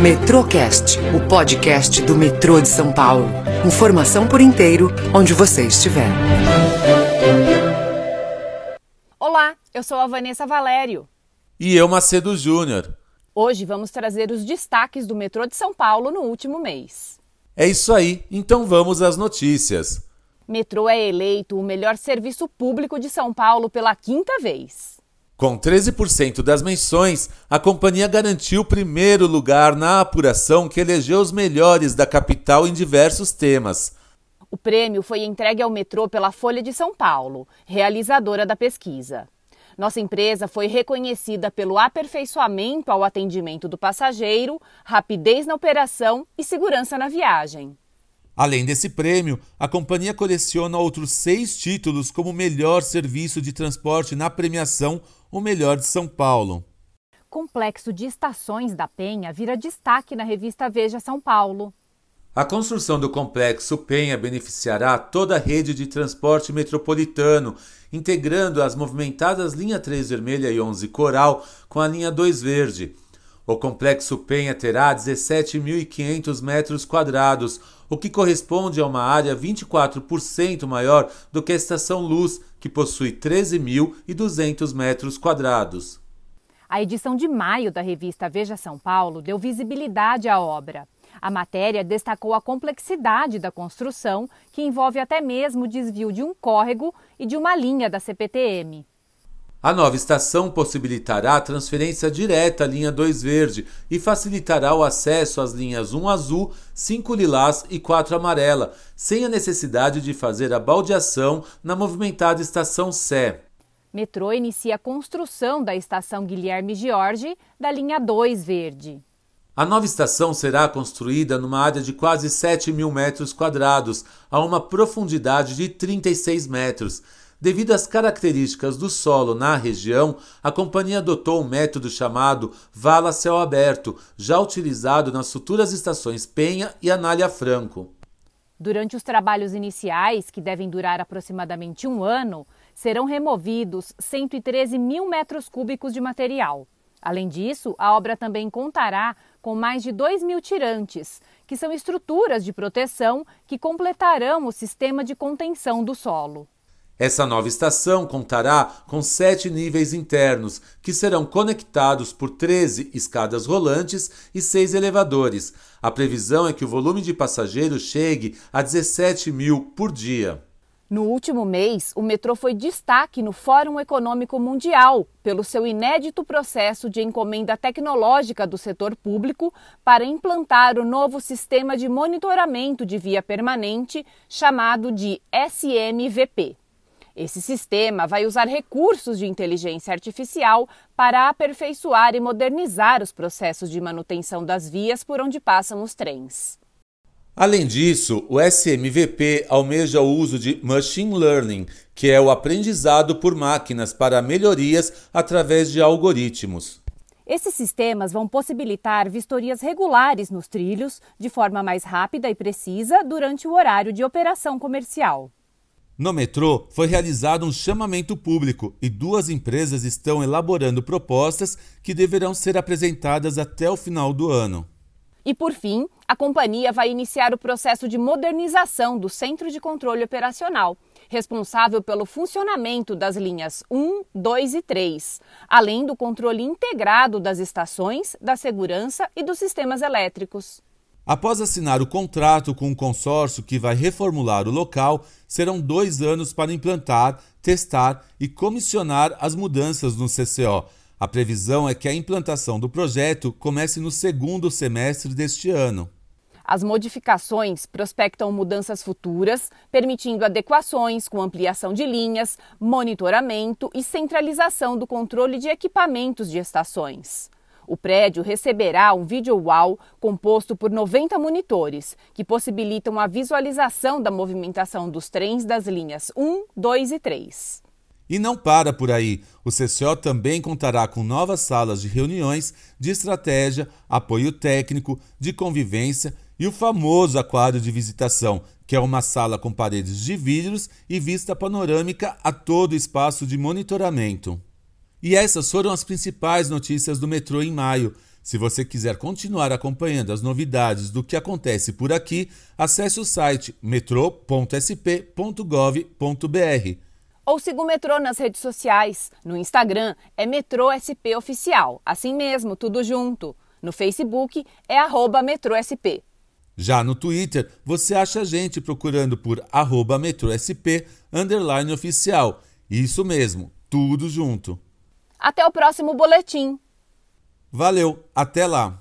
Metrocast, o podcast do metrô de São Paulo. Informação por inteiro, onde você estiver. Olá, eu sou a Vanessa Valério. E eu, Macedo Júnior. Hoje vamos trazer os destaques do metrô de São Paulo no último mês. É isso aí, então vamos às notícias. Metrô é eleito o melhor serviço público de São Paulo pela quinta vez. Com 13% das menções, a companhia garantiu o primeiro lugar na apuração que elegeu os melhores da capital em diversos temas. O prêmio foi entregue ao metrô pela Folha de São Paulo, realizadora da pesquisa. Nossa empresa foi reconhecida pelo aperfeiçoamento ao atendimento do passageiro, rapidez na operação e segurança na viagem. Além desse prêmio, a companhia coleciona outros seis títulos como melhor serviço de transporte na premiação O Melhor de São Paulo. Complexo de estações da Penha vira destaque na revista Veja São Paulo. A construção do complexo Penha beneficiará toda a rede de transporte metropolitano, integrando as movimentadas linha 3 vermelha e 11 coral com a linha 2 verde. O complexo Penha terá 17.500 metros quadrados, o que corresponde a uma área 24% maior do que a Estação Luz, que possui 13.200 metros quadrados. A edição de maio da revista Veja São Paulo deu visibilidade à obra. A matéria destacou a complexidade da construção, que envolve até mesmo o desvio de um córrego e de uma linha da CPTM. A nova estação possibilitará a transferência direta à linha 2 verde e facilitará o acesso às linhas 1 azul, 5 lilás e 4 amarela, sem a necessidade de fazer a baldeação na movimentada estação Sé. Metrô inicia a construção da estação Guilherme Jorge da linha 2 verde. A nova estação será construída numa área de quase 7 mil metros quadrados, a uma profundidade de 36 metros. Devido às características do solo na região, a companhia adotou um método chamado vala céu aberto, já utilizado nas futuras estações Penha e Anália Franco. Durante os trabalhos iniciais, que devem durar aproximadamente um ano, serão removidos 113 mil metros cúbicos de material. Além disso, a obra também contará com mais de 2 mil tirantes, que são estruturas de proteção que completarão o sistema de contenção do solo. Essa nova estação contará com sete níveis internos, que serão conectados por 13 escadas rolantes e seis elevadores. A previsão é que o volume de passageiros chegue a 17 mil por dia. No último mês, o metrô foi destaque no Fórum Econômico Mundial pelo seu inédito processo de encomenda tecnológica do setor público para implantar o novo sistema de monitoramento de via permanente chamado de SMVP. Esse sistema vai usar recursos de inteligência artificial para aperfeiçoar e modernizar os processos de manutenção das vias por onde passam os trens. Além disso, o SMVP almeja o uso de machine learning, que é o aprendizado por máquinas para melhorias através de algoritmos. Esses sistemas vão possibilitar vistorias regulares nos trilhos de forma mais rápida e precisa durante o horário de operação comercial. No metrô, foi realizado um chamamento público e duas empresas estão elaborando propostas que deverão ser apresentadas até o final do ano. E por fim, a companhia vai iniciar o processo de modernização do Centro de Controle Operacional, responsável pelo funcionamento das linhas 1, 2 e 3, além do controle integrado das estações, da segurança e dos sistemas elétricos. Após assinar o contrato com o consórcio que vai reformular o local, serão dois anos para implantar, testar e comissionar as mudanças no CCO. A previsão é que a implantação do projeto comece no segundo semestre deste ano. As modificações prospectam mudanças futuras, permitindo adequações com ampliação de linhas, monitoramento e centralização do controle de equipamentos de estações. O prédio receberá um vídeo wall composto por 90 monitores, que possibilitam a visualização da movimentação dos trens das linhas 1, 2 e 3. E não para por aí. O CCO também contará com novas salas de reuniões, de estratégia, apoio técnico, de convivência e o famoso aquário de visitação, que é uma sala com paredes de vidros e vista panorâmica a todo o espaço de monitoramento. E essas foram as principais notícias do metrô em maio. Se você quiser continuar acompanhando as novidades do que acontece por aqui, acesse o site metrô.sp.gov.br. Ou siga o Metrô nas redes sociais. No Instagram é Metrô SP Oficial, assim mesmo, tudo junto. No Facebook é arroba Metrô SP. Já no Twitter, você acha a gente procurando por arroba metrosp underline oficial. Isso mesmo, tudo junto. Até o próximo boletim. Valeu, até lá.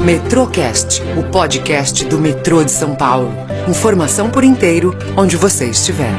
Metrocast, o podcast do metrô de São Paulo. Informação por inteiro, onde você estiver.